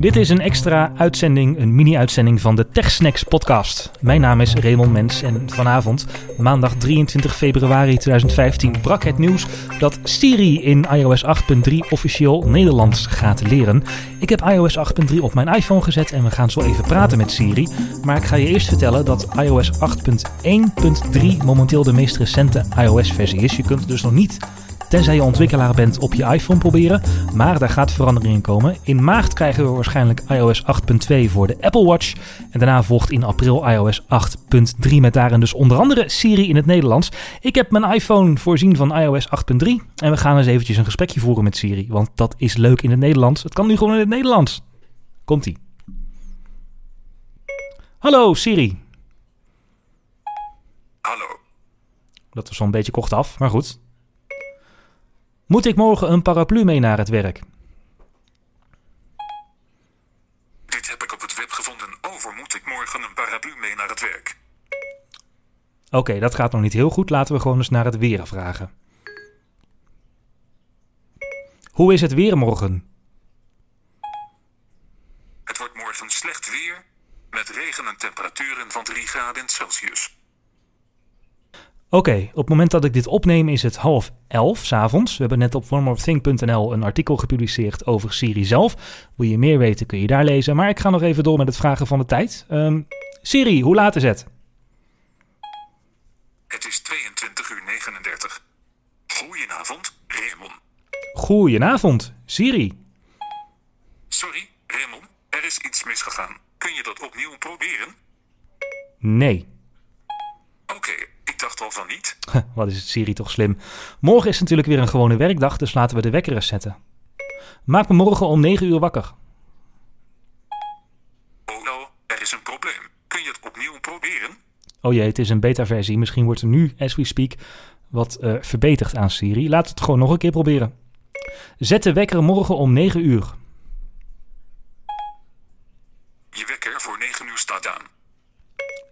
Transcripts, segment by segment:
Dit is een extra uitzending, een mini-uitzending van de TechSnacks podcast. Mijn naam is Raymond Mens en vanavond, maandag 23 februari 2015, brak het nieuws dat Siri in iOS 8.3 officieel Nederlands gaat leren. Ik heb iOS 8.3 op mijn iPhone gezet en we gaan zo even praten met Siri. Maar ik ga je eerst vertellen dat iOS 8.1.3 momenteel de meest recente iOS-versie is. Je kunt dus nog niet tenzij je ontwikkelaar bent, op je iPhone proberen. Maar daar gaat verandering in komen. In maart krijgen we waarschijnlijk iOS 8.2 voor de Apple Watch. En daarna volgt in april iOS 8.3 met daarin dus onder andere Siri in het Nederlands. Ik heb mijn iPhone voorzien van iOS 8.3 en we gaan eens eventjes een gesprekje voeren met Siri. Want dat is leuk in het Nederlands. Het kan nu gewoon in het Nederlands. Komt-ie. Hallo Siri. Hallo. Dat was wel een beetje kort af, maar goed. Moet ik morgen een paraplu mee naar het werk? Dit heb ik op het web gevonden over moet ik morgen een paraplu mee naar het werk. Oké, dat gaat nog niet heel goed. Laten we gewoon eens naar het weer vragen. Hoe is het weer morgen? Het wordt morgen slecht weer, met regen en temperaturen van 3 graden Celsius. Oké, op het moment dat ik dit opneem is het half elf s'avonds. We hebben net op onemorething.nl een artikel gepubliceerd over Siri zelf. Wil je meer weten kun je daar lezen. Maar ik ga nog even door met het vragen van de tijd. Um, Siri, hoe laat is het? Het is 22 uur 39. Goedenavond, Raymond. Goedenavond, Siri. Sorry, Raymond, er is iets misgegaan. Kun je dat opnieuw proberen? Nee. Van niet. Wat is het Siri toch slim. Morgen is natuurlijk weer een gewone werkdag, dus laten we de wekker eens zetten. Maak me morgen om 9 uur wakker. Oh er is een probleem. Kun je het opnieuw proberen? Oh jee, het is een beta-versie. Misschien wordt er nu, as we speak, wat uh, verbeterd aan Siri. Laten we het gewoon nog een keer proberen. Zet de wekker morgen om 9 uur. Je wekker voor 9 uur staat aan.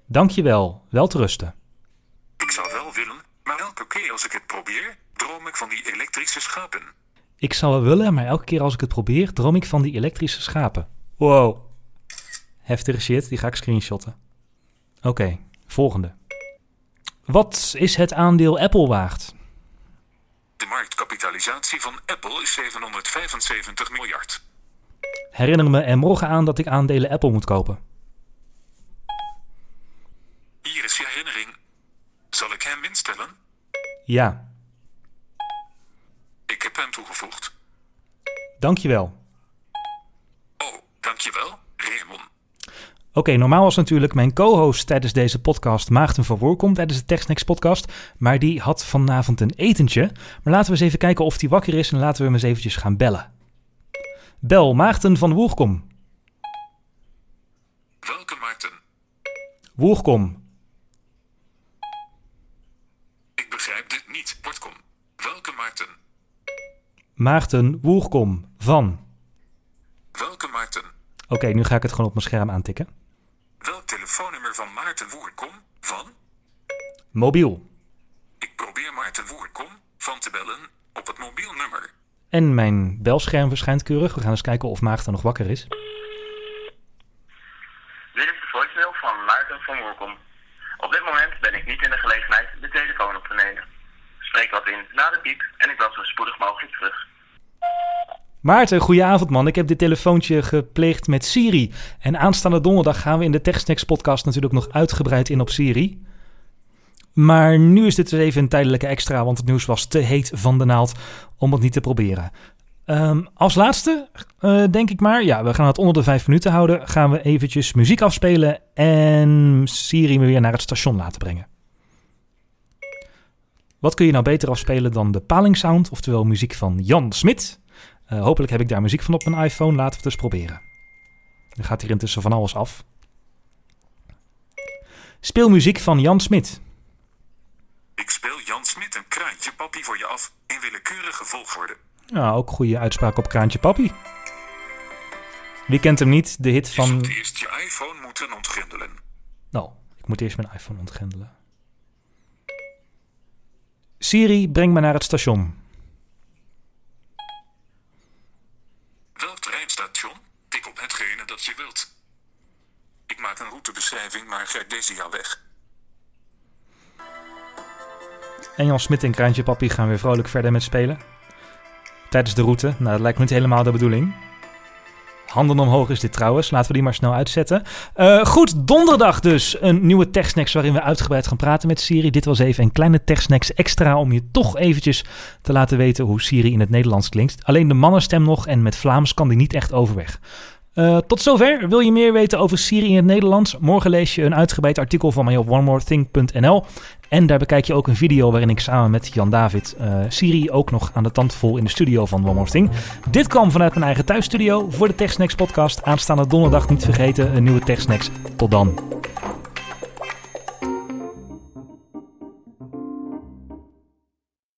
Dankjewel. Wel te rusten. Ik zou wel willen, keer als ik het probeer, droom ik van die elektrische schapen. Ik zou wel willen, maar elke keer als ik het probeer, droom ik van die elektrische schapen. Wow. Heftige shit, die ga ik screenshotten. Oké, okay, volgende. Wat is het aandeel Apple waard? De marktkapitalisatie van Apple is 775 miljard. Herinner me er morgen aan dat ik aandelen Apple moet kopen. Hier is je herinnering. Zal ik hem instellen? Ja. Ik heb hem toegevoegd. Dankjewel. Oh, dankjewel, Raymond. Oké, okay, normaal was natuurlijk mijn co-host tijdens deze podcast Maarten van Voorkom tijdens de TechSnacks podcast. Maar die had vanavond een etentje. Maar laten we eens even kijken of die wakker is en laten we hem eens eventjes gaan bellen. Bel Maarten van Woerkom. Welke Maarten? Woerkom. Ik begrijp dit niet. Portkom. Welke Maarten? Maarten Woerkom van. Welke Maarten? Oké, okay, nu ga ik het gewoon op mijn scherm aantikken. Welk telefoonnummer van Maarten Woerkom van? Mobiel. Ik probeer Maarten Woerkom van te bellen op het mobiel nummer. En mijn belscherm verschijnt keurig. We gaan eens kijken of Maarten nog wakker is. Dit is de voicemail van Maarten van Woerkom. Op dit moment ben ik niet in de gelegenheid de telefoon. Na de piep en ik bel zo spoedig mogelijk terug. Maarten, goedenavond man. Ik heb dit telefoontje gepleegd met Siri. En aanstaande donderdag gaan we in de TechSnacks podcast natuurlijk nog uitgebreid in op Siri. Maar nu is dit dus even een tijdelijke extra, want het nieuws was te heet van de naald om het niet te proberen. Um, als laatste, uh, denk ik maar, ja, we gaan het onder de vijf minuten houden. Gaan we eventjes muziek afspelen en Siri me weer naar het station laten brengen. Wat kun je nou beter afspelen dan de Paling Sound, oftewel muziek van Jan Smit? Uh, hopelijk heb ik daar muziek van op mijn iPhone. Laten we het eens proberen. Er gaat hier intussen van alles af. Speel muziek van Jan Smit. Ik speel Jan Smit een kraantje papi voor je af in willekeurige volgorde. Ja, ook goede uitspraak op kraantje papi. Wie kent hem niet? De hit Je van... zult eerst je iPhone moeten ontgrendelen. Nou, ik moet eerst mijn iPhone ontgrendelen. Siri, breng me naar het station. Welk treinstation? Tik op hetgene dat je wilt. Ik maak een routebeschrijving, maar grijp deze jou weg. En Jan Smit en Kraantje Papi gaan weer vrolijk verder met spelen. Tijdens de route. Nou, dat lijkt me niet helemaal de bedoeling. Handen omhoog is dit trouwens. Laten we die maar snel uitzetten. Uh, goed, donderdag dus. Een nieuwe TechSnacks waarin we uitgebreid gaan praten met Siri. Dit was even een kleine TechSnacks extra om je toch eventjes te laten weten hoe Siri in het Nederlands klinkt. Alleen de mannenstem nog en met Vlaams kan die niet echt overweg. Uh, tot zover. Wil je meer weten over Siri in het Nederlands? Morgen lees je een uitgebreid artikel van mij op onemorething.nl. En daar bekijk je ook een video waarin ik samen met Jan David uh, Siri ook nog aan de tand vol in de studio van One More Thing. Dit kwam vanuit mijn eigen thuisstudio voor de TechSnacks podcast. Aanstaande donderdag niet vergeten een nieuwe TechSnacks. Tot dan.